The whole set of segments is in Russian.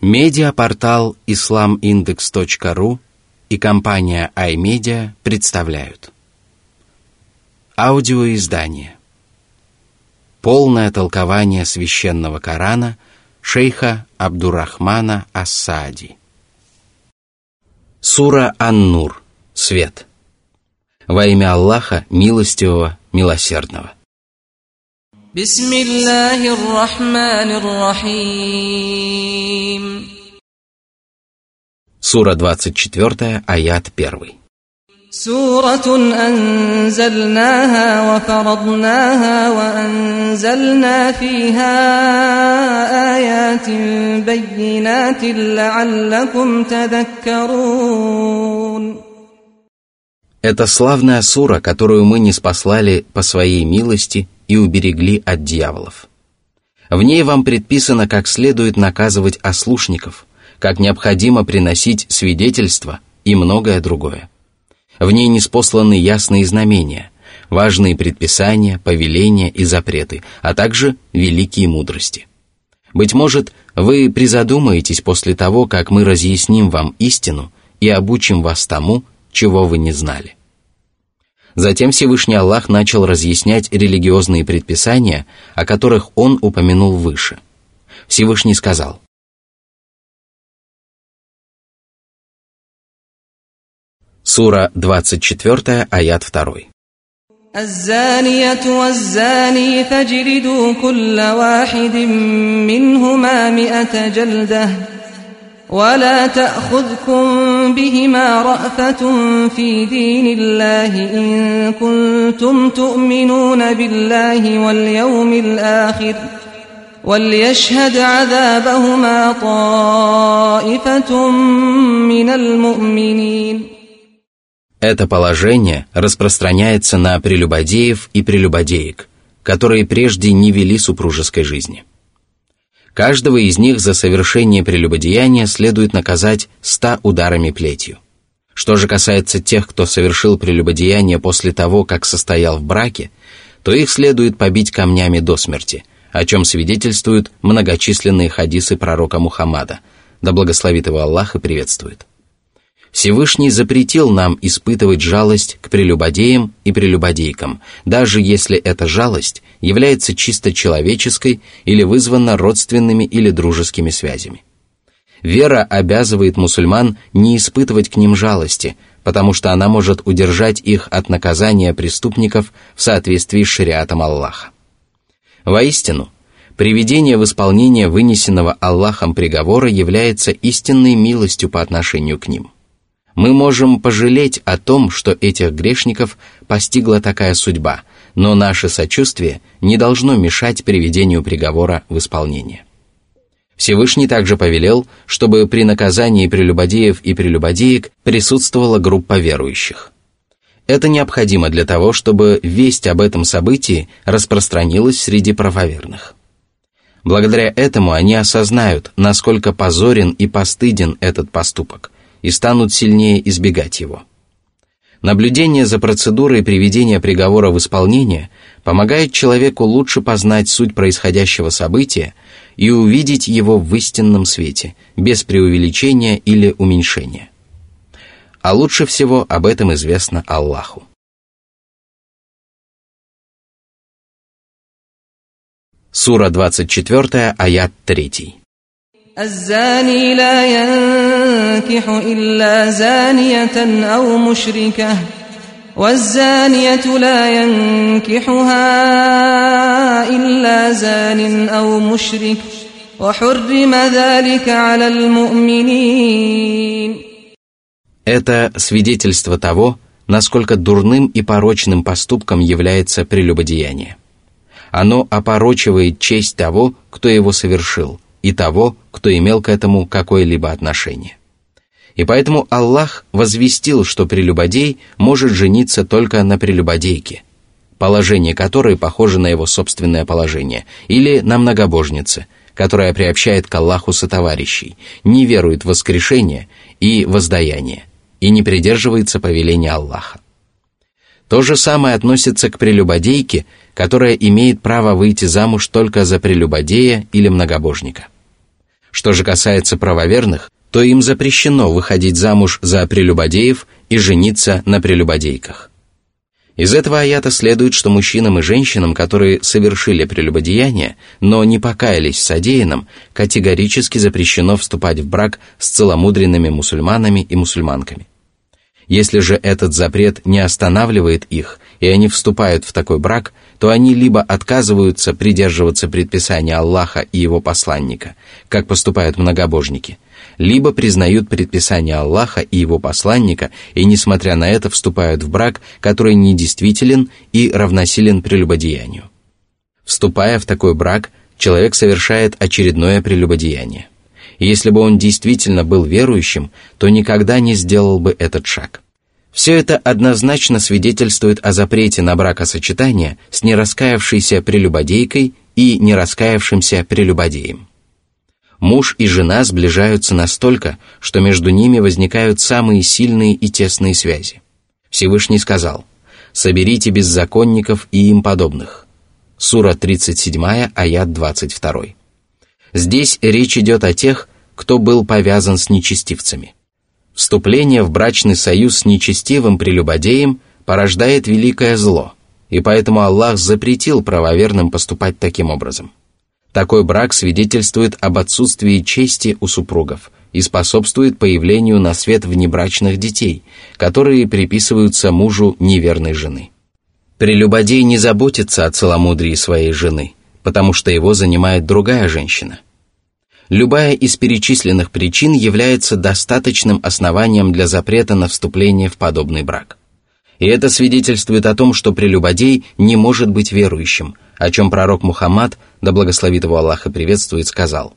Медиапортал islamindex.ru и компания iMedia представляют. Аудиоиздание. Полное толкование священного Корана шейха Абдурахмана Асади Сура Ан-Нур. Свет. Во имя Аллаха, милостивого, милосердного بسم الله الرحمن الرحيم Сура 24, аят 1. سورة أنزلناها وفرضناها وأنزلنا فيها آيات بينات لعلكم تذكرون Это славная сура, которую мы не спаслали по своей милости и уберегли от дьяволов. В ней вам предписано, как следует наказывать ослушников, как необходимо приносить свидетельства и многое другое. В ней неспосланы ясные знамения, важные предписания, повеления и запреты, а также великие мудрости. Быть может, вы призадумаетесь после того, как мы разъясним вам истину и обучим вас тому, чего вы не знали. Затем Всевышний Аллах начал разъяснять религиозные предписания, о которых он упомянул выше. Всевышний сказал, Сура 24, аят 2. الزانية والزاني فاجلدوا كل واحد منهما مئة جلدة ولا تأخذكم بهما رأفة في دين الله إن كنتم تؤمنون بالله واليوم الآخر وليشهد عذابهما طائفة من المؤمنين Это положение распространяется на прелюбодеев и прелюбодеек, которые прежде не вели супружеской жизни. Каждого из них за совершение прелюбодеяния следует наказать ста ударами плетью. Что же касается тех, кто совершил прелюбодеяние после того, как состоял в браке, то их следует побить камнями до смерти, о чем свидетельствуют многочисленные хадисы пророка Мухаммада, да благословит его Аллах и приветствует. Всевышний запретил нам испытывать жалость к прелюбодеям и прелюбодейкам, даже если эта жалость является чисто человеческой или вызвана родственными или дружескими связями. Вера обязывает мусульман не испытывать к ним жалости, потому что она может удержать их от наказания преступников в соответствии с шариатом Аллаха. Воистину, приведение в исполнение вынесенного Аллахом приговора является истинной милостью по отношению к ним – мы можем пожалеть о том, что этих грешников постигла такая судьба, но наше сочувствие не должно мешать приведению приговора в исполнение. Всевышний также повелел, чтобы при наказании прелюбодеев и прелюбодеек присутствовала группа верующих. Это необходимо для того, чтобы весть об этом событии распространилась среди правоверных. Благодаря этому они осознают, насколько позорен и постыден этот поступок – и станут сильнее избегать его. Наблюдение за процедурой приведения приговора в исполнение помогает человеку лучше познать суть происходящего события и увидеть его в истинном свете, без преувеличения или уменьшения. А лучше всего об этом известно Аллаху. Сура 24, аят 3. الزاني لا ينكح إلا زانية أو مشركة والزانية لا ينكحها إلا زان أو مشرك وحرم ذلك على المؤمنين Это свидетельство того, насколько дурным и порочным поступком является прелюбодеяние. Оно опорочивает честь того, кто его совершил – и того, кто имел к этому какое-либо отношение. И поэтому Аллах возвестил, что прелюбодей может жениться только на прелюбодейке, положение которой похоже на его собственное положение, или на многобожнице, которая приобщает к Аллаху сотоварищей, не верует в воскрешение и воздаяние, и не придерживается повеления Аллаха. То же самое относится к прелюбодейке, которая имеет право выйти замуж только за прелюбодея или многобожника. Что же касается правоверных, то им запрещено выходить замуж за прелюбодеев и жениться на прелюбодейках. Из этого аята следует, что мужчинам и женщинам, которые совершили прелюбодеяние, но не покаялись в содеянном, категорически запрещено вступать в брак с целомудренными мусульманами и мусульманками. Если же этот запрет не останавливает их, и они вступают в такой брак, то они либо отказываются придерживаться предписания Аллаха и его посланника, как поступают многобожники, либо признают предписание Аллаха и его посланника и, несмотря на это, вступают в брак, который недействителен и равносилен прелюбодеянию. Вступая в такой брак, человек совершает очередное прелюбодеяние – если бы он действительно был верующим, то никогда не сделал бы этот шаг. Все это однозначно свидетельствует о запрете на бракосочетание с нераскаявшейся прелюбодейкой и нераскаявшимся прелюбодеем. Муж и жена сближаются настолько, что между ними возникают самые сильные и тесные связи. Всевышний сказал «Соберите беззаконников и им подобных». Сура 37, аят 22. Здесь речь идет о тех, кто был повязан с нечестивцами. Вступление в брачный союз с нечестивым прелюбодеем порождает великое зло, и поэтому Аллах запретил правоверным поступать таким образом. Такой брак свидетельствует об отсутствии чести у супругов и способствует появлению на свет внебрачных детей, которые приписываются мужу неверной жены. Прелюбодей не заботится о целомудрии своей жены – потому что его занимает другая женщина. Любая из перечисленных причин является достаточным основанием для запрета на вступление в подобный брак. И это свидетельствует о том, что прелюбодей не может быть верующим, о чем пророк Мухаммад, да благословит его Аллах приветствует, сказал.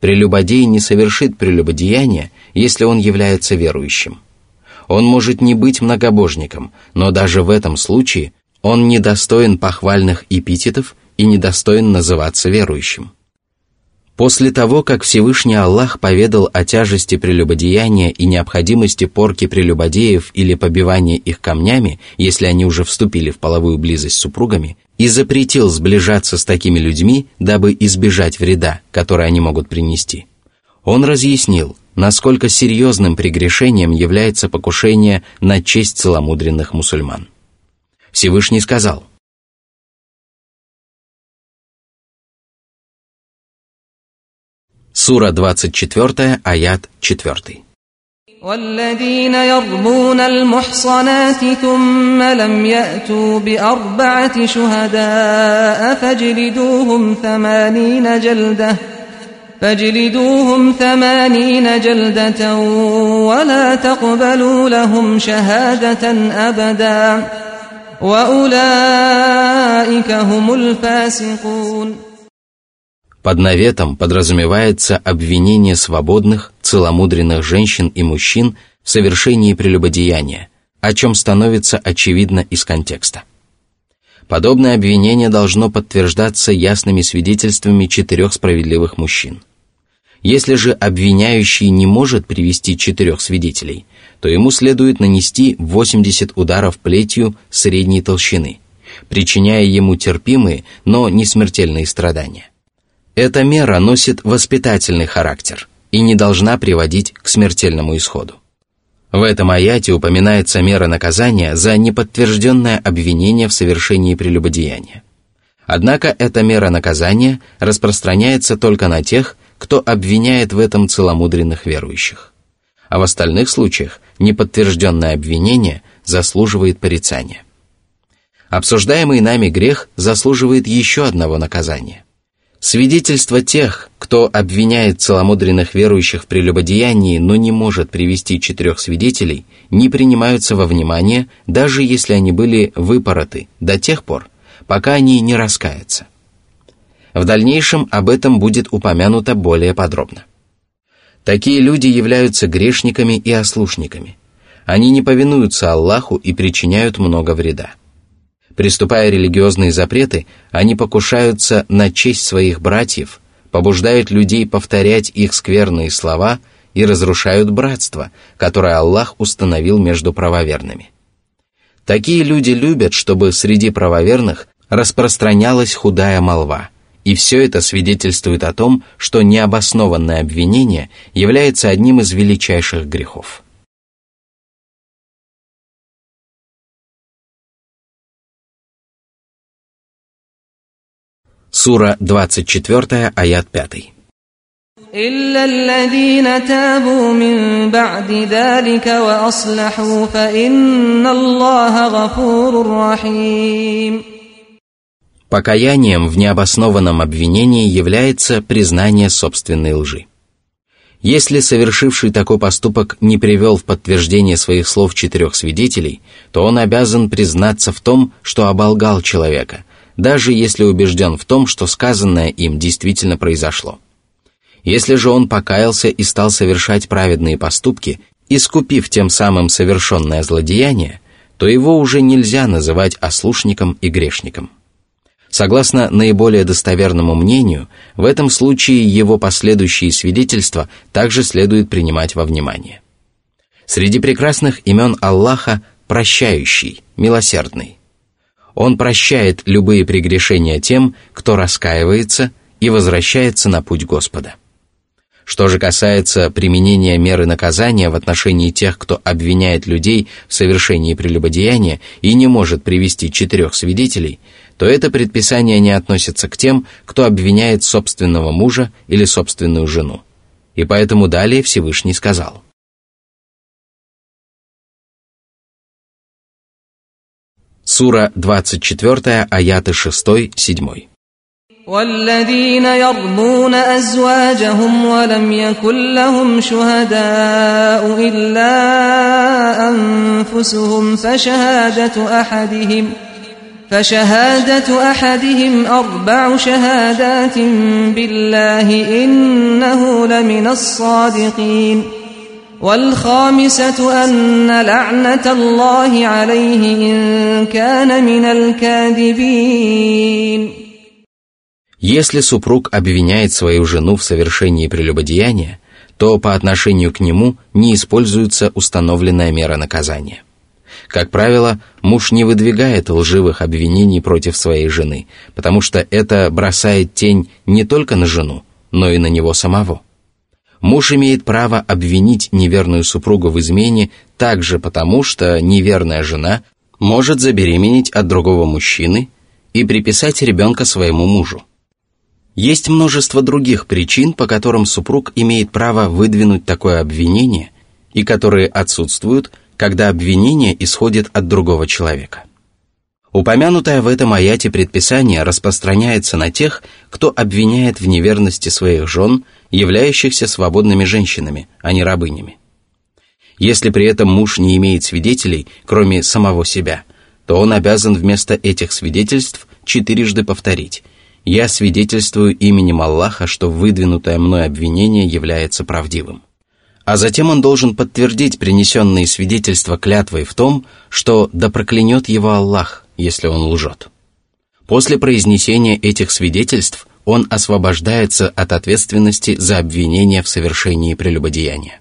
Прелюбодей не совершит прелюбодеяние, если он является верующим. Он может не быть многобожником, но даже в этом случае он недостоин похвальных эпитетов и недостоин называться верующим. После того, как Всевышний Аллах поведал о тяжести прелюбодеяния и необходимости порки прелюбодеев или побивания их камнями, если они уже вступили в половую близость с супругами, и запретил сближаться с такими людьми, дабы избежать вреда, который они могут принести, он разъяснил, насколько серьезным прегрешением является покушение на честь целомудренных мусульман. Всевышний сказал – Сура 24, аят 4. والذين يرمون المحصنات ثم لم يأتوا بأربعة شهداء فاجلدوهم ثمانين جلدة فاجلدوهم ثمانين جلدة ولا تقبلوا لهم شهادة أبدا وأولئك هم الفاسقون Под наветом подразумевается обвинение свободных, целомудренных женщин и мужчин в совершении прелюбодеяния, о чем становится очевидно из контекста. Подобное обвинение должно подтверждаться ясными свидетельствами четырех справедливых мужчин. Если же обвиняющий не может привести четырех свидетелей, то ему следует нанести 80 ударов плетью средней толщины, причиняя ему терпимые, но не смертельные страдания. Эта мера носит воспитательный характер и не должна приводить к смертельному исходу. В этом аяте упоминается мера наказания за неподтвержденное обвинение в совершении прелюбодеяния. Однако эта мера наказания распространяется только на тех, кто обвиняет в этом целомудренных верующих. А в остальных случаях неподтвержденное обвинение заслуживает порицания. Обсуждаемый нами грех заслуживает еще одного наказания. Свидетельства тех, кто обвиняет целомудренных верующих в прелюбодеянии, но не может привести четырех свидетелей, не принимаются во внимание, даже если они были выпороты до тех пор, пока они не раскаются. В дальнейшем об этом будет упомянуто более подробно. Такие люди являются грешниками и ослушниками. Они не повинуются Аллаху и причиняют много вреда. Приступая религиозные запреты, они покушаются на честь своих братьев, побуждают людей повторять их скверные слова и разрушают братство, которое Аллах установил между правоверными. Такие люди любят, чтобы среди правоверных распространялась худая молва, И все это свидетельствует о том, что необоснованное обвинение является одним из величайших грехов. Сура 24, аят 5. إلا الذين تابوا من بعد ذلك وأصلحوا فإن الله غفور رحيم Покаянием в необоснованном обвинении является признание собственной лжи. Если совершивший такой поступок не привел в подтверждение своих слов четырех свидетелей, то он обязан признаться в том, что оболгал человека, даже если убежден в том, что сказанное им действительно произошло. Если же он покаялся и стал совершать праведные поступки, искупив тем самым совершенное злодеяние, то его уже нельзя называть ослушником и грешником. Согласно наиболее достоверному мнению, в этом случае его последующие свидетельства также следует принимать во внимание. Среди прекрасных имен Аллаха – прощающий, милосердный. Он прощает любые прегрешения тем, кто раскаивается и возвращается на путь Господа. Что же касается применения меры наказания в отношении тех, кто обвиняет людей в совершении прелюбодеяния и не может привести четырех свидетелей, то это предписание не относится к тем, кто обвиняет собственного мужа или собственную жену. И поэтому далее Всевышний сказал. Сура 24, аяты 6-7. والذين يرضون أزواجهم ولم يكن لهم شهداء إلا أنفسهم فشهادة أحدهم فشهادة أحدهم أربع شهادات بالله إنه لمن الصادقين والخامسة أن لعنة الله عليه إن كان من الكاذبين Если супруг обвиняет свою жену в совершении прелюбодеяния, то по отношению к нему не используется установленная мера наказания. Как правило, муж не выдвигает лживых обвинений против своей жены, потому что это бросает тень не только на жену, но и на него самого. Муж имеет право обвинить неверную супругу в измене также потому, что неверная жена может забеременеть от другого мужчины и приписать ребенка своему мужу. Есть множество других причин, по которым супруг имеет право выдвинуть такое обвинение и которые отсутствуют, когда обвинение исходит от другого человека. Упомянутое в этом аяте предписание распространяется на тех, кто обвиняет в неверности своих жен, являющихся свободными женщинами, а не рабынями. Если при этом муж не имеет свидетелей, кроме самого себя, то он обязан вместо этих свидетельств четырежды повторить я свидетельствую именем Аллаха, что выдвинутое мной обвинение является правдивым. А затем он должен подтвердить принесенные свидетельства клятвой в том, что да проклянет его Аллах, если он лжет. После произнесения этих свидетельств он освобождается от ответственности за обвинение в совершении прелюбодеяния.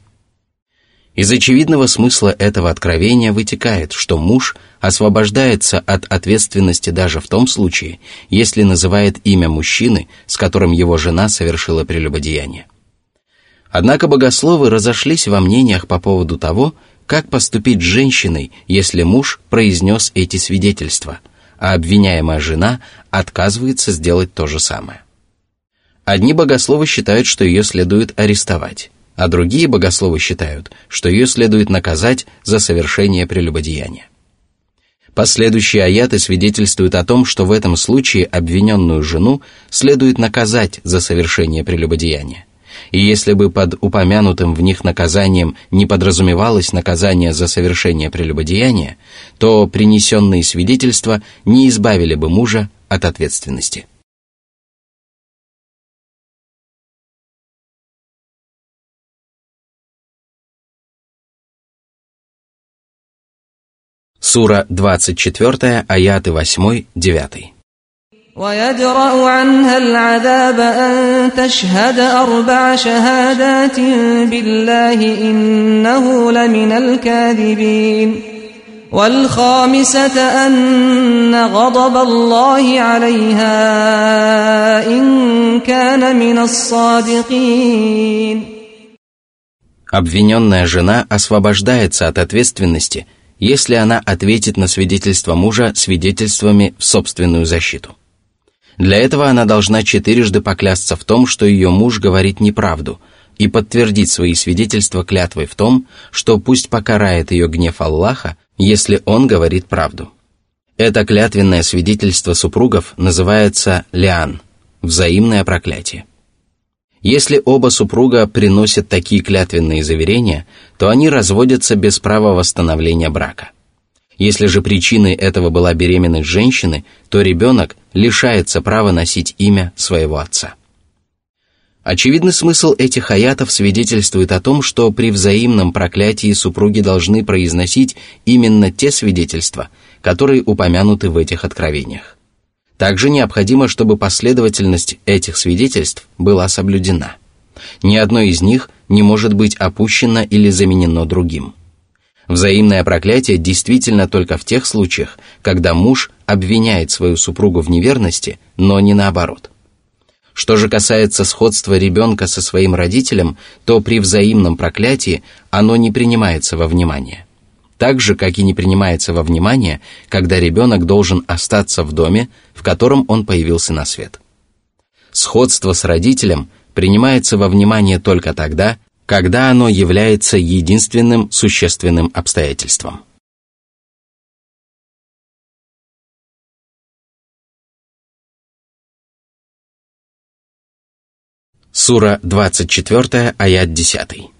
Из очевидного смысла этого откровения вытекает, что муж освобождается от ответственности даже в том случае, если называет имя мужчины, с которым его жена совершила прелюбодеяние. Однако богословы разошлись во мнениях по поводу того, как поступить с женщиной, если муж произнес эти свидетельства, а обвиняемая жена отказывается сделать то же самое. Одни богословы считают, что ее следует арестовать, а другие богословы считают, что ее следует наказать за совершение прелюбодеяния. Последующие аяты свидетельствуют о том, что в этом случае обвиненную жену следует наказать за совершение прелюбодеяния. И если бы под упомянутым в них наказанием не подразумевалось наказание за совершение прелюбодеяния, то принесенные свидетельства не избавили бы мужа от ответственности. Сура 24, аяты 8-9. ويدرأ عنها العذاب أن تشهد أربع شهادات بالله إنه لمن الكاذبين والخامسة أن غضب الله عليها إن كان من الصادقين Обвиненная жена освобождается от ответственности, если она ответит на свидетельство мужа свидетельствами в собственную защиту. Для этого она должна четырежды поклясться в том, что ее муж говорит неправду, и подтвердить свои свидетельства клятвой в том, что пусть покарает ее гнев Аллаха, если он говорит правду. Это клятвенное свидетельство супругов называется лиан – взаимное проклятие. Если оба супруга приносят такие клятвенные заверения, то они разводятся без права восстановления брака. Если же причиной этого была беременность женщины, то ребенок лишается права носить имя своего отца. Очевидный смысл этих аятов свидетельствует о том, что при взаимном проклятии супруги должны произносить именно те свидетельства, которые упомянуты в этих откровениях. Также необходимо, чтобы последовательность этих свидетельств была соблюдена. Ни одно из них не может быть опущено или заменено другим. Взаимное проклятие действительно только в тех случаях, когда муж обвиняет свою супругу в неверности, но не наоборот. Что же касается сходства ребенка со своим родителем, то при взаимном проклятии оно не принимается во внимание – так же, как и не принимается во внимание, когда ребенок должен остаться в доме, в котором он появился на свет. Сходство с родителем принимается во внимание только тогда, когда оно является единственным существенным обстоятельством. Сура 24, аят 10.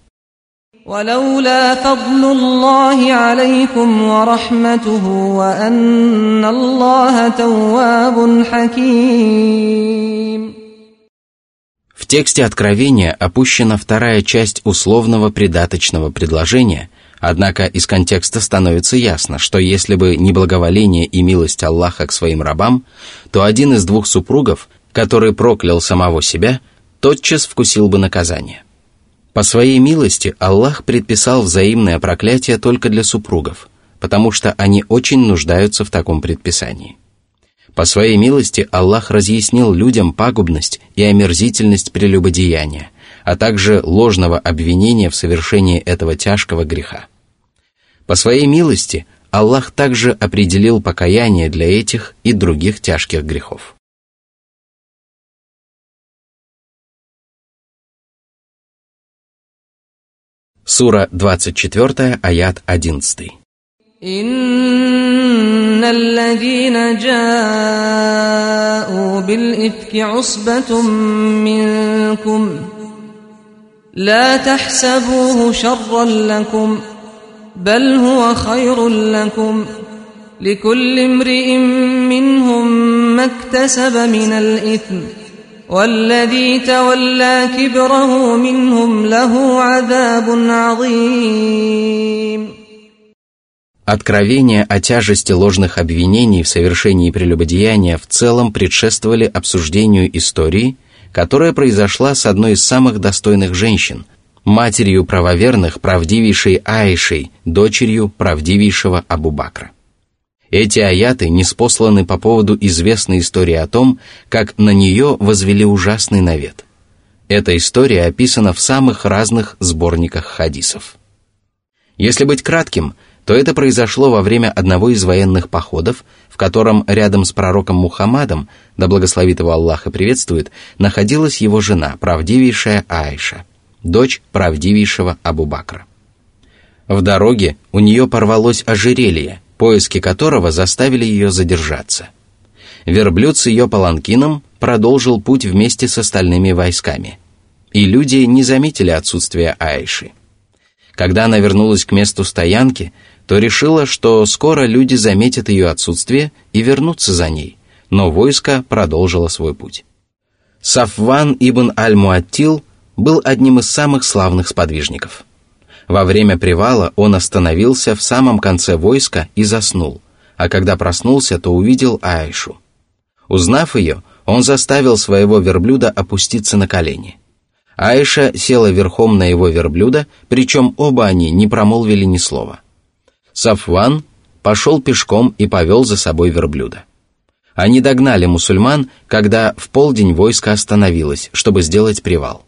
ولولا فضل الله عليكم ورحمته وأن الله تواب حكيم В тексте Откровения опущена вторая часть условного придаточного предложения, однако из контекста становится ясно, что если бы не благоволение и милость Аллаха к своим рабам, то один из двух супругов, который проклял самого себя, тотчас вкусил бы наказание. По своей милости Аллах предписал взаимное проклятие только для супругов, потому что они очень нуждаются в таком предписании. По своей милости Аллах разъяснил людям пагубность и омерзительность прелюбодеяния, а также ложного обвинения в совершении этого тяжкого греха. По своей милости Аллах также определил покаяние для этих и других тяжких грехов. Сура 24, аят 11. إن الذين جاءوا بالإفك عصبة منكم لا تحسبوه شرا لكم بل هو خير لكم لكل امرئ منهم ما اكتسب من الإثم والذي تولى كبره منهم له عذاب عظيم Откровения о тяжести ложных обвинений в совершении прелюбодеяния в целом предшествовали обсуждению истории, которая произошла с одной из самых достойных женщин, матерью правоверных, правдивейшей Аишей, дочерью правдивейшего Абу Бакра. Эти аяты неспосланы по поводу известной истории о том, как на нее возвели ужасный навет. Эта история описана в самых разных сборниках хадисов. Если быть кратким, то это произошло во время одного из военных походов, в котором рядом с пророком Мухаммадом, да благословит его Аллах и приветствует, находилась его жена, правдивейшая Аиша, дочь правдивейшего Абу Бакра. В дороге у нее порвалось ожерелье, поиски которого заставили ее задержаться. Верблюд с ее паланкином продолжил путь вместе с остальными войсками, и люди не заметили отсутствия Айши. Когда она вернулась к месту стоянки, то решила, что скоро люди заметят ее отсутствие и вернутся за ней, но войско продолжило свой путь. Сафван ибн аль-Муаттил был одним из самых славных сподвижников – во время привала он остановился в самом конце войска и заснул, а когда проснулся, то увидел Аишу. Узнав ее, он заставил своего верблюда опуститься на колени. Аиша села верхом на его верблюда, причем оба они не промолвили ни слова. Сафван пошел пешком и повел за собой верблюда. Они догнали мусульман, когда в полдень войско остановилось, чтобы сделать привал.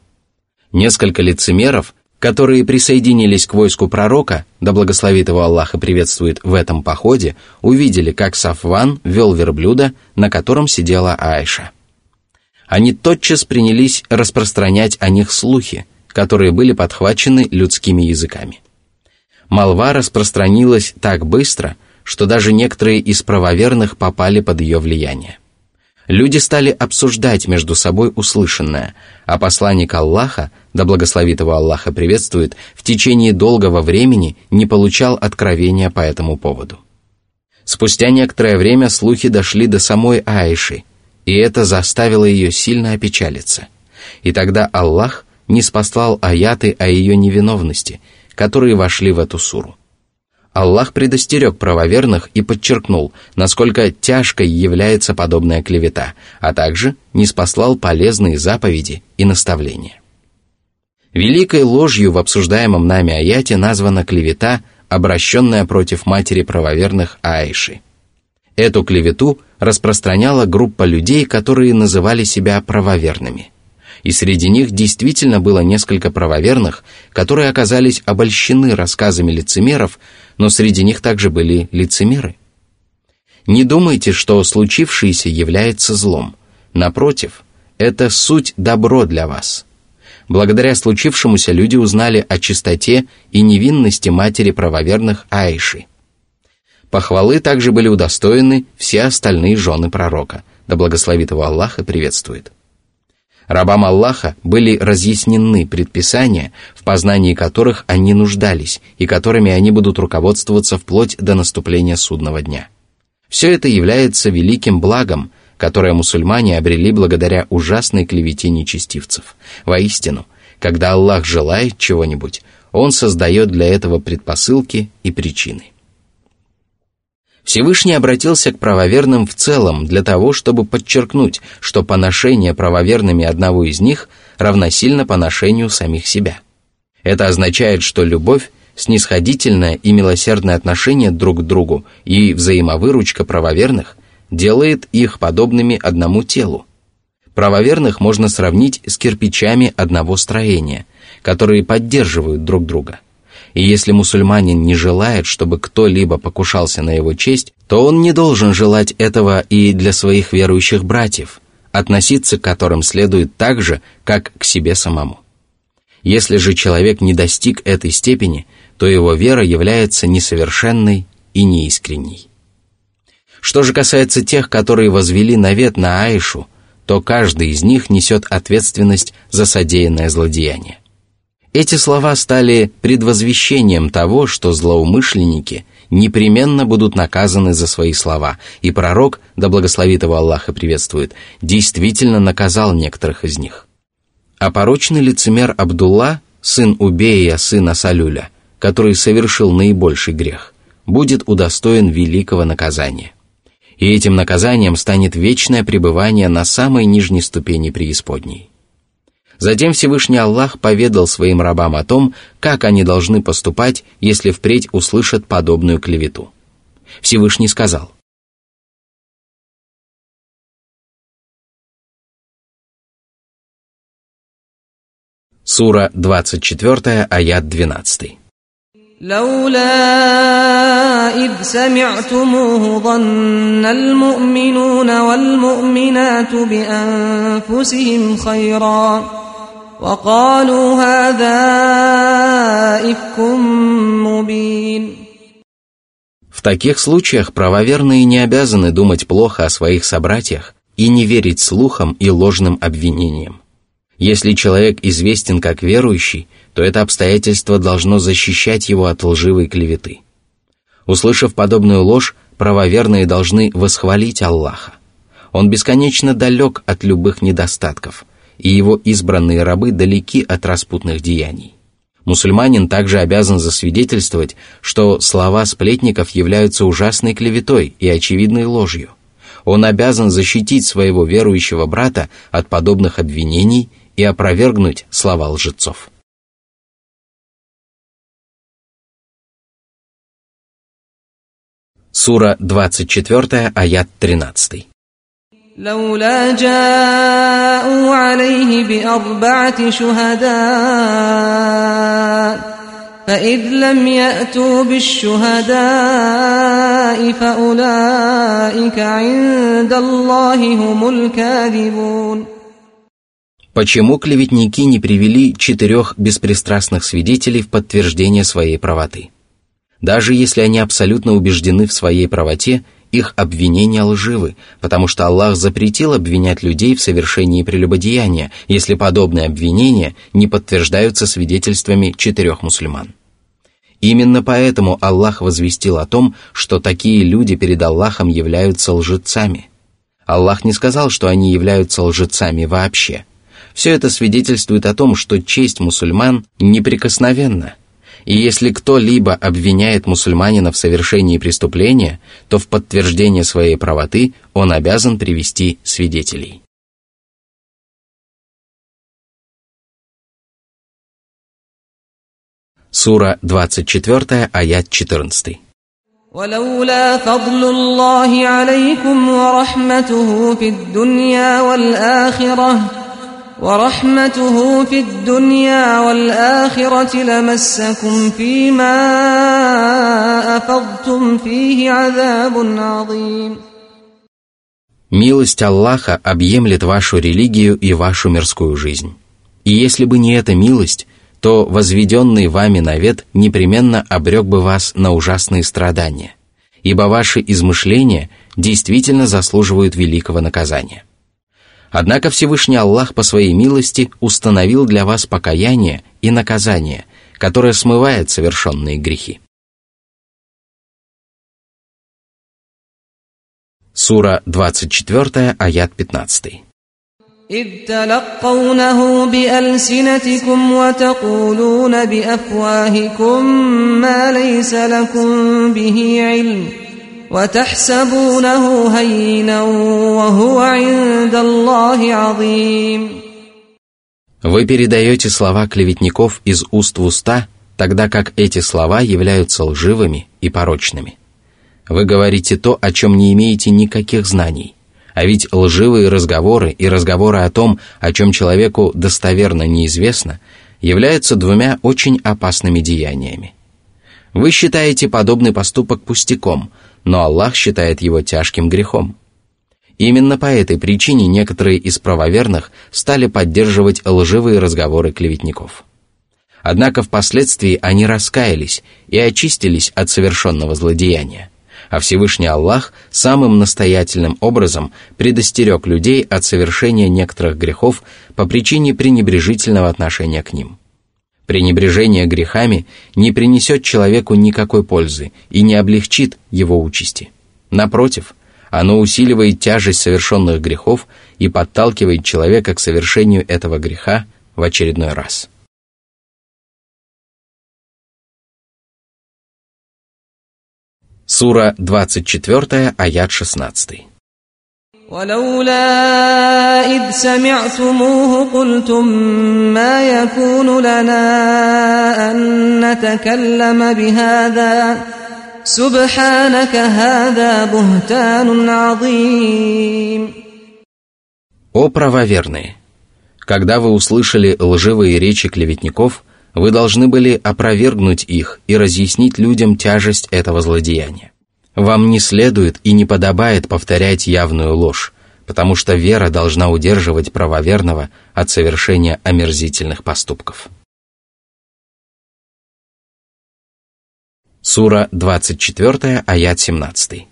Несколько лицемеров, которые присоединились к войску пророка, да благословит его Аллах и приветствует в этом походе, увидели, как Сафван вел верблюда, на котором сидела Айша. Они тотчас принялись распространять о них слухи, которые были подхвачены людскими языками. Молва распространилась так быстро, что даже некоторые из правоверных попали под ее влияние. Люди стали обсуждать между собой услышанное, а посланник Аллаха, да благословит его Аллаха приветствует, в течение долгого времени не получал откровения по этому поводу. Спустя некоторое время слухи дошли до самой Аиши, и это заставило ее сильно опечалиться. И тогда Аллах не спаслал аяты о ее невиновности, которые вошли в эту суру. Аллах предостерег правоверных и подчеркнул, насколько тяжкой является подобная клевета, а также не спаслал полезные заповеди и наставления. Великой ложью в обсуждаемом нами аяте названа клевета, обращенная против матери правоверных Аиши. Эту клевету распространяла группа людей, которые называли себя правоверными – и среди них действительно было несколько правоверных, которые оказались обольщены рассказами лицемеров, но среди них также были лицемеры. Не думайте, что случившееся является злом. Напротив, это суть добро для вас. Благодаря случившемуся люди узнали о чистоте и невинности матери правоверных Аиши. Похвалы также были удостоены все остальные жены пророка, да благословит его Аллах и приветствует. Рабам Аллаха были разъяснены предписания, в познании которых они нуждались и которыми они будут руководствоваться вплоть до наступления судного дня. Все это является великим благом, которое мусульмане обрели благодаря ужасной клевете нечестивцев. Воистину, когда Аллах желает чего-нибудь, Он создает для этого предпосылки и причины. Всевышний обратился к правоверным в целом для того, чтобы подчеркнуть, что поношение правоверными одного из них равносильно поношению самих себя. Это означает, что любовь, снисходительное и милосердное отношение друг к другу и взаимовыручка правоверных делает их подобными одному телу. Правоверных можно сравнить с кирпичами одного строения, которые поддерживают друг друга – и если мусульманин не желает, чтобы кто-либо покушался на его честь, то он не должен желать этого и для своих верующих братьев, относиться к которым следует так же, как к себе самому. Если же человек не достиг этой степени, то его вера является несовершенной и неискренней. Что же касается тех, которые возвели навет на Аишу, то каждый из них несет ответственность за содеянное злодеяние. Эти слова стали предвозвещением того, что злоумышленники непременно будут наказаны за свои слова, и пророк, да благословит его Аллах и приветствует, действительно наказал некоторых из них. А порочный лицемер Абдулла, сын Убея, сына Салюля, который совершил наибольший грех, будет удостоен великого наказания. И этим наказанием станет вечное пребывание на самой нижней ступени преисподней. Затем Всевышний Аллах поведал своим рабам о том, как они должны поступать, если впредь услышат подобную клевету. Всевышний сказал, Сура 24, аят 12. لولا إذ سمعتموه ظن المؤمنون والمؤمنات بأنفسهم خيرا وقالوا هذا إفك مبين В таких случаях правоверные не обязаны думать плохо о своих собратьях и не верить слухам и ложным обвинениям. Если человек известен как верующий, то это обстоятельство должно защищать его от лживой клеветы. Услышав подобную ложь, правоверные должны восхвалить Аллаха. Он бесконечно далек от любых недостатков – и его избранные рабы далеки от распутных деяний. Мусульманин также обязан засвидетельствовать, что слова сплетников являются ужасной клеветой и очевидной ложью. Он обязан защитить своего верующего брата от подобных обвинений и опровергнуть слова лжецов. Сура 24, аят 13. لولا جاءوا عليه بأربعة شهداء فإذ لم يأتوا بالشهداء فأولئك عند الله هم الكاذبون Почему клеветники не привели четырех беспристрастных свидетелей в подтверждение своей правоты? Даже если они абсолютно убеждены в своей правоте, их обвинения лживы, потому что Аллах запретил обвинять людей в совершении прелюбодеяния, если подобные обвинения не подтверждаются свидетельствами четырех мусульман. Именно поэтому Аллах возвестил о том, что такие люди перед Аллахом являются лжецами. Аллах не сказал, что они являются лжецами вообще. Все это свидетельствует о том, что честь мусульман неприкосновенна – и если кто-либо обвиняет мусульманина в совершении преступления, то в подтверждение своей правоты он обязан привести свидетелей. Сура 24, аят 14. ولولا فضل الله عليكم ورحمته في الدنيا والآخرة ورحمته في الدنيا والآخرة لمسكم فيما أفضتم فيه عذاب عظيم Милость Аллаха объемлет вашу религию и вашу мирскую жизнь. И если бы не эта милость, то возведенный вами навет непременно обрек бы вас на ужасные страдания, ибо ваши измышления действительно заслуживают великого наказания. Однако Всевышний Аллах по своей милости установил для вас покаяние и наказание, которое смывает совершенные грехи. Сура 24, аят 15. إذ تلقونه بألسنتكم وتقولون بأفواهكم ما ليس لكم به علم وتحسبونه هينا وهو عند الله عظيم Вы передаете слова клеветников из уст в уста, тогда как эти слова являются лживыми и порочными. Вы говорите то, о чем не имеете никаких знаний. А ведь лживые разговоры и разговоры о том, о чем человеку достоверно неизвестно, являются двумя очень опасными деяниями. Вы считаете подобный поступок пустяком – но Аллах считает его тяжким грехом. Именно по этой причине некоторые из правоверных стали поддерживать лживые разговоры клеветников. Однако впоследствии они раскаялись и очистились от совершенного злодеяния, а Всевышний Аллах самым настоятельным образом предостерег людей от совершения некоторых грехов по причине пренебрежительного отношения к ним – Пренебрежение грехами не принесет человеку никакой пользы и не облегчит его участи. Напротив, оно усиливает тяжесть совершенных грехов и подталкивает человека к совершению этого греха в очередной раз. Сура 24, аят 16. ولولا إذ سمعتموه قلتم ما يكون لنا أن نتكلم بهذا سبحانك هذا بهتان عظيم О правоверные! Когда вы услышали лживые речи клеветников, вы должны были опровергнуть их и разъяснить людям тяжесть этого злодеяния. Вам не следует и не подобает повторять явную ложь, потому что вера должна удерживать правоверного от совершения омерзительных поступков. Сура 24, аят 17.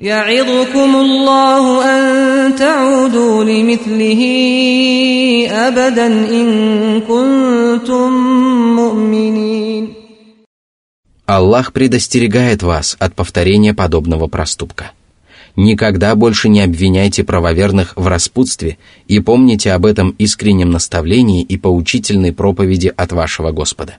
يعظكم الله أن تعودوا لمثله أبدا إن كنتم مؤمنين Аллах предостерегает вас от повторения подобного проступка. Никогда больше не обвиняйте правоверных в распутстве и помните об этом искреннем наставлении и поучительной проповеди от вашего Господа.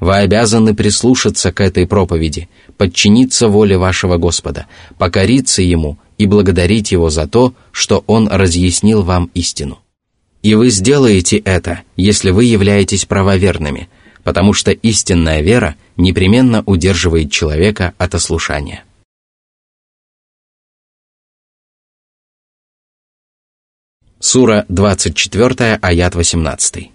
Вы обязаны прислушаться к этой проповеди, подчиниться воле вашего Господа, покориться Ему и благодарить Его за то, что Он разъяснил вам истину. И вы сделаете это, если вы являетесь правоверными – потому что истинная вера непременно удерживает человека от ослушания. Сура 24, аят 18.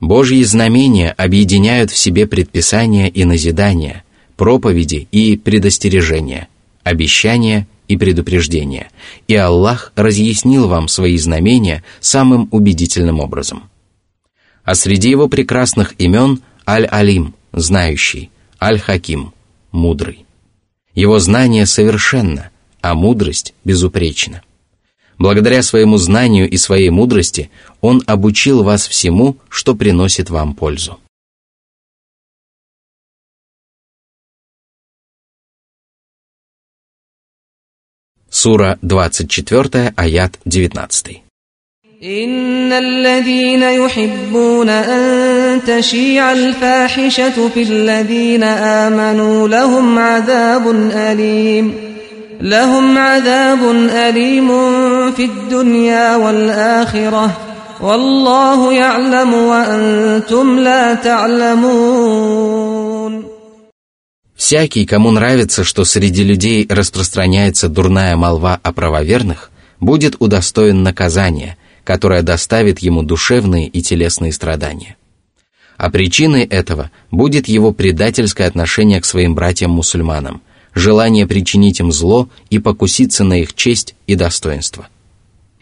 Божьи знамения объединяют в себе предписания и назидания, проповеди и предостережения – обещания и предупреждения, и Аллах разъяснил вам свои знамения самым убедительным образом. А среди его прекрасных имен Аль-Алим, знающий, Аль-Хаким, мудрый. Его знание совершенно, а мудрость безупречна. Благодаря своему знанию и своей мудрости Он обучил вас всему, что приносит вам пользу. Сура 24, аят 19. إن الذين يحبون أن تشيع الفاحشة في الذين آمنوا لهم عذاب أليم لهم عذاب أليم في الدنيا والآخرة والله يعلم وأنتم لا تعلمون Всякий, кому нравится, что среди людей распространяется дурная молва о правоверных, будет удостоен наказания – которая доставит ему душевные и телесные страдания. А причиной этого будет его предательское отношение к своим братьям-мусульманам, желание причинить им зло и покуситься на их честь и достоинство.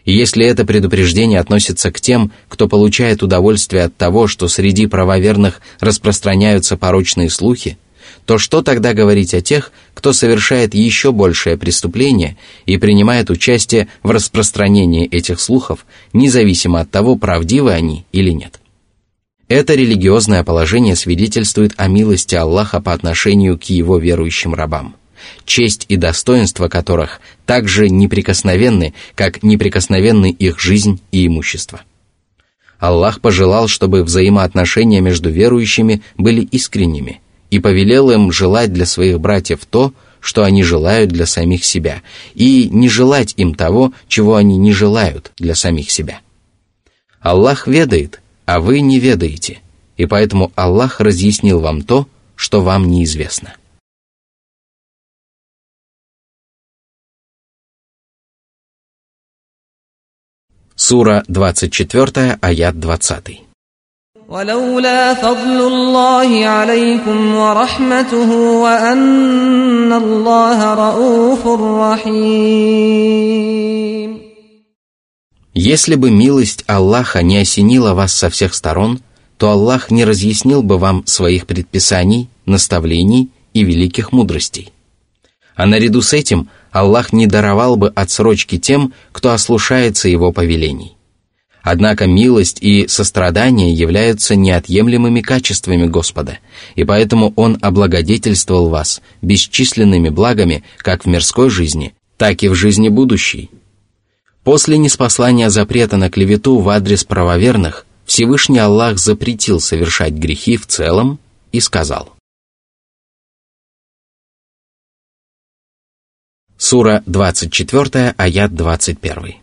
И если это предупреждение относится к тем, кто получает удовольствие от того, что среди правоверных распространяются порочные слухи, то что тогда говорить о тех, кто совершает еще большее преступление и принимает участие в распространении этих слухов, независимо от того, правдивы они или нет? Это религиозное положение свидетельствует о милости Аллаха по отношению к его верующим рабам, честь и достоинство которых также неприкосновенны, как неприкосновенны их жизнь и имущество. Аллах пожелал, чтобы взаимоотношения между верующими были искренними, и повелел им желать для своих братьев то, что они желают для самих себя, и не желать им того, чего они не желают для самих себя. Аллах ведает, а вы не ведаете, и поэтому Аллах разъяснил вам то, что вам неизвестно. Сура 24, аят 20. ولولا فضل الله عليكم ورحمته وأن الله رؤوف رحيم Если бы милость Аллаха не осенила вас со всех сторон, то Аллах не разъяснил бы вам своих предписаний, наставлений и великих мудростей. А наряду с этим Аллах не даровал бы отсрочки тем, кто ослушается Его повелений. Однако милость и сострадание являются неотъемлемыми качествами Господа, и поэтому Он облагодетельствовал вас бесчисленными благами как в мирской жизни, так и в жизни будущей. После неспослания запрета на клевету в адрес правоверных, Всевышний Аллах запретил совершать грехи в целом и сказал. Сура 24, аят 21.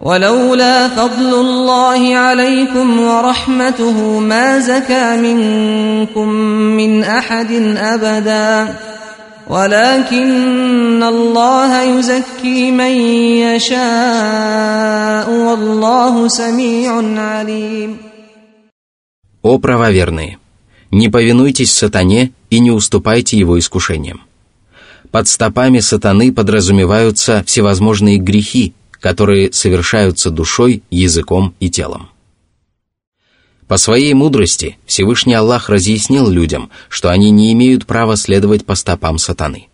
ولولا فضل الله عليكم ورحمته ما زكى منكم من احد ابدا ولكن الله يزكي من يشاء والله سميع عليم О правоверные! Не повинуйтесь сатане и не уступайте его искушениям. Под стопами сатаны подразумеваются всевозможные грехи, которые совершаются душой, языком и телом. По своей мудрости Всевышний Аллах разъяснил людям, что они не имеют права следовать по стопам сатаны.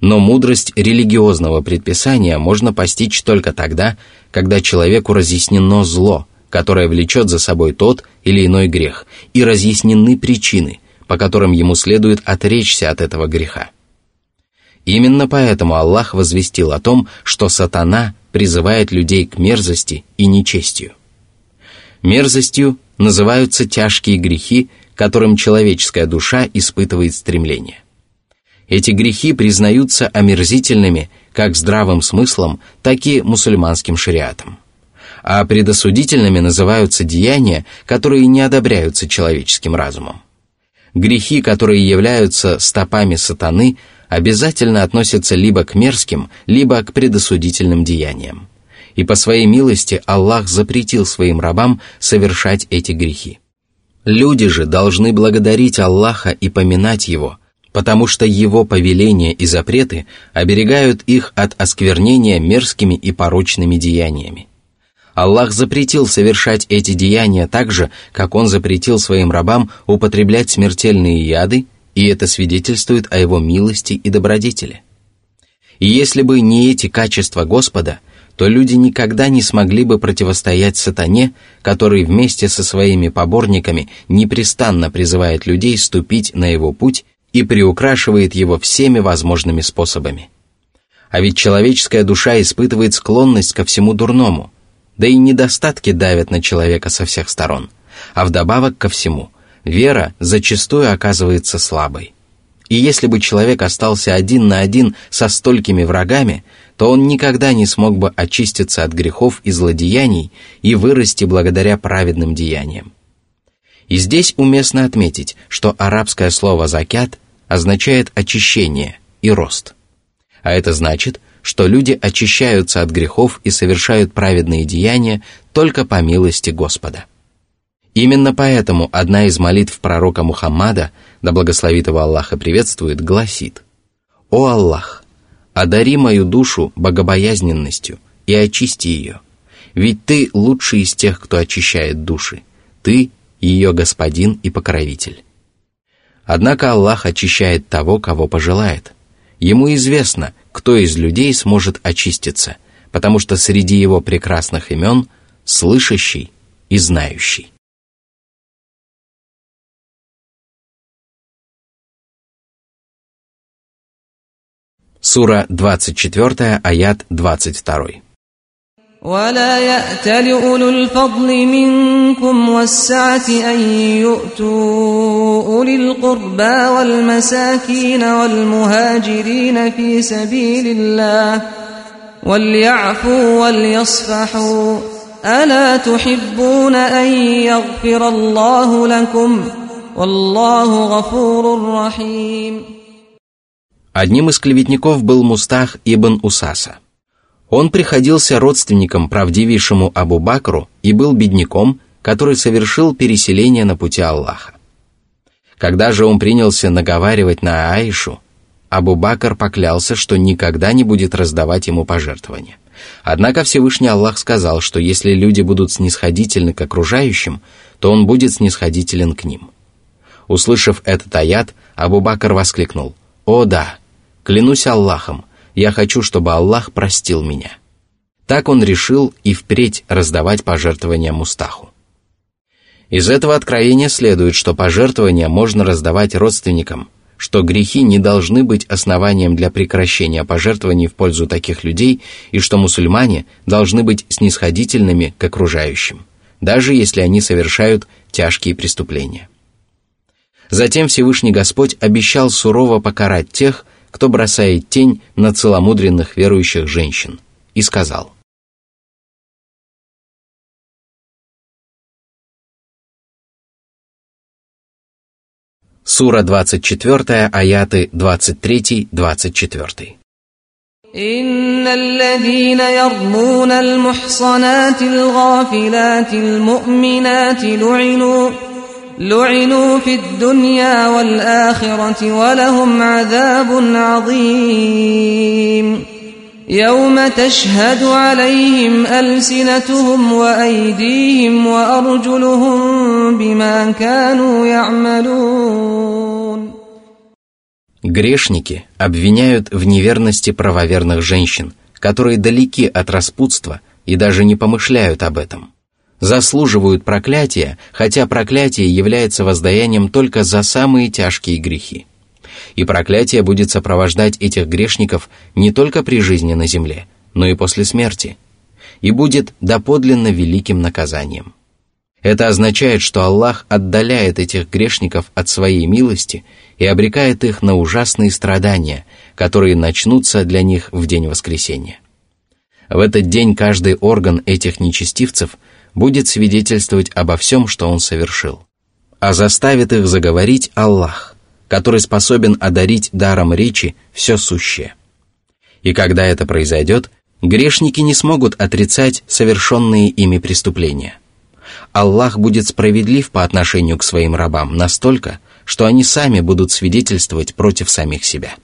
Но мудрость религиозного предписания можно постичь только тогда, когда человеку разъяснено зло, которое влечет за собой тот или иной грех, и разъяснены причины, по которым ему следует отречься от этого греха. Именно поэтому Аллах возвестил о том, что сатана призывает людей к мерзости и нечестию. Мерзостью называются тяжкие грехи, которым человеческая душа испытывает стремление. Эти грехи признаются омерзительными как здравым смыслом, так и мусульманским шариатом. А предосудительными называются деяния, которые не одобряются человеческим разумом. Грехи, которые являются стопами сатаны, обязательно относятся либо к мерзким, либо к предосудительным деяниям. И по своей милости Аллах запретил своим рабам совершать эти грехи. Люди же должны благодарить Аллаха и поминать Его, потому что Его повеления и запреты оберегают их от осквернения мерзкими и порочными деяниями. Аллах запретил совершать эти деяния так же, как Он запретил своим рабам употреблять смертельные яды, и это свидетельствует о Его милости и добродетели. И если бы не эти качества Господа, то люди никогда не смогли бы противостоять сатане, который вместе со своими поборниками непрестанно призывает людей ступить на его путь и приукрашивает его всеми возможными способами. А ведь человеческая душа испытывает склонность ко всему дурному, да и недостатки давят на человека со всех сторон, а вдобавок ко всему, вера зачастую оказывается слабой. И если бы человек остался один на один со столькими врагами, то он никогда не смог бы очиститься от грехов и злодеяний и вырасти благодаря праведным деяниям. И здесь уместно отметить, что арабское слово «закят» означает очищение и рост. А это значит, что люди очищаются от грехов и совершают праведные деяния только по милости Господа. Именно поэтому одна из молитв пророка Мухаммада, да благословит его Аллаха приветствует, гласит «О Аллах, одари мою душу богобоязненностью и очисти ее, ведь Ты лучший из тех, кто очищает души, Ты ее господин и покровитель. Однако Аллах очищает того, кого пожелает. Ему известно, кто из людей сможет очиститься, потому что среди его прекрасных имен слышащий и знающий. Сура 24, аят 22. ولا يأت لأولو الفضل منكم والسعة أن يؤتوا أولي القربى والمساكين والمهاجرين في سبيل الله وليعفوا وليصفحوا ألا تحبون أن يغفر الله لكم والله غفور رحيم Одним из клеветников был Мустах ибн Усаса. Он приходился родственником правдивейшему Абу Бакру и был бедняком, который совершил переселение на пути Аллаха. Когда же он принялся наговаривать на Аишу, Абу Бакр поклялся, что никогда не будет раздавать ему пожертвования. Однако Всевышний Аллах сказал, что если люди будут снисходительны к окружающим, то он будет снисходителен к ним. Услышав этот аят, Абу Бакр воскликнул, «О да, клянусь Аллахом, я хочу, чтобы Аллах простил меня. Так он решил и впредь раздавать пожертвования Мустаху. Из этого откровения следует, что пожертвования можно раздавать родственникам, что грехи не должны быть основанием для прекращения пожертвований в пользу таких людей и что мусульмане должны быть снисходительными к окружающим, даже если они совершают тяжкие преступления. Затем Всевышний Господь обещал сурово покарать тех, кто бросает тень на целомудренных верующих женщин, и сказал – Сура 24, аяты 23-24. إن الذين يرمون المحصنات الغافلات المؤمنات لعنوا لعنوا في الدنيا والآخرة ولهم عذاب عظيم يوم تشهد عليهم ألسنتهم وأيديهم وأرجلهم بما كانوا يعملون Грешники обвиняют в неверности правоверных женщин, которые далеки от распутства и даже не помышляют об этом – заслуживают проклятия, хотя проклятие является воздаянием только за самые тяжкие грехи. И проклятие будет сопровождать этих грешников не только при жизни на земле, но и после смерти, и будет доподлинно великим наказанием. Это означает, что Аллах отдаляет этих грешников от своей милости и обрекает их на ужасные страдания, которые начнутся для них в день воскресения. В этот день каждый орган этих нечестивцев будет свидетельствовать обо всем, что он совершил. А заставит их заговорить Аллах, который способен одарить даром речи все сущее. И когда это произойдет, грешники не смогут отрицать совершенные ими преступления. Аллах будет справедлив по отношению к своим рабам настолько, что они сами будут свидетельствовать против самих себя.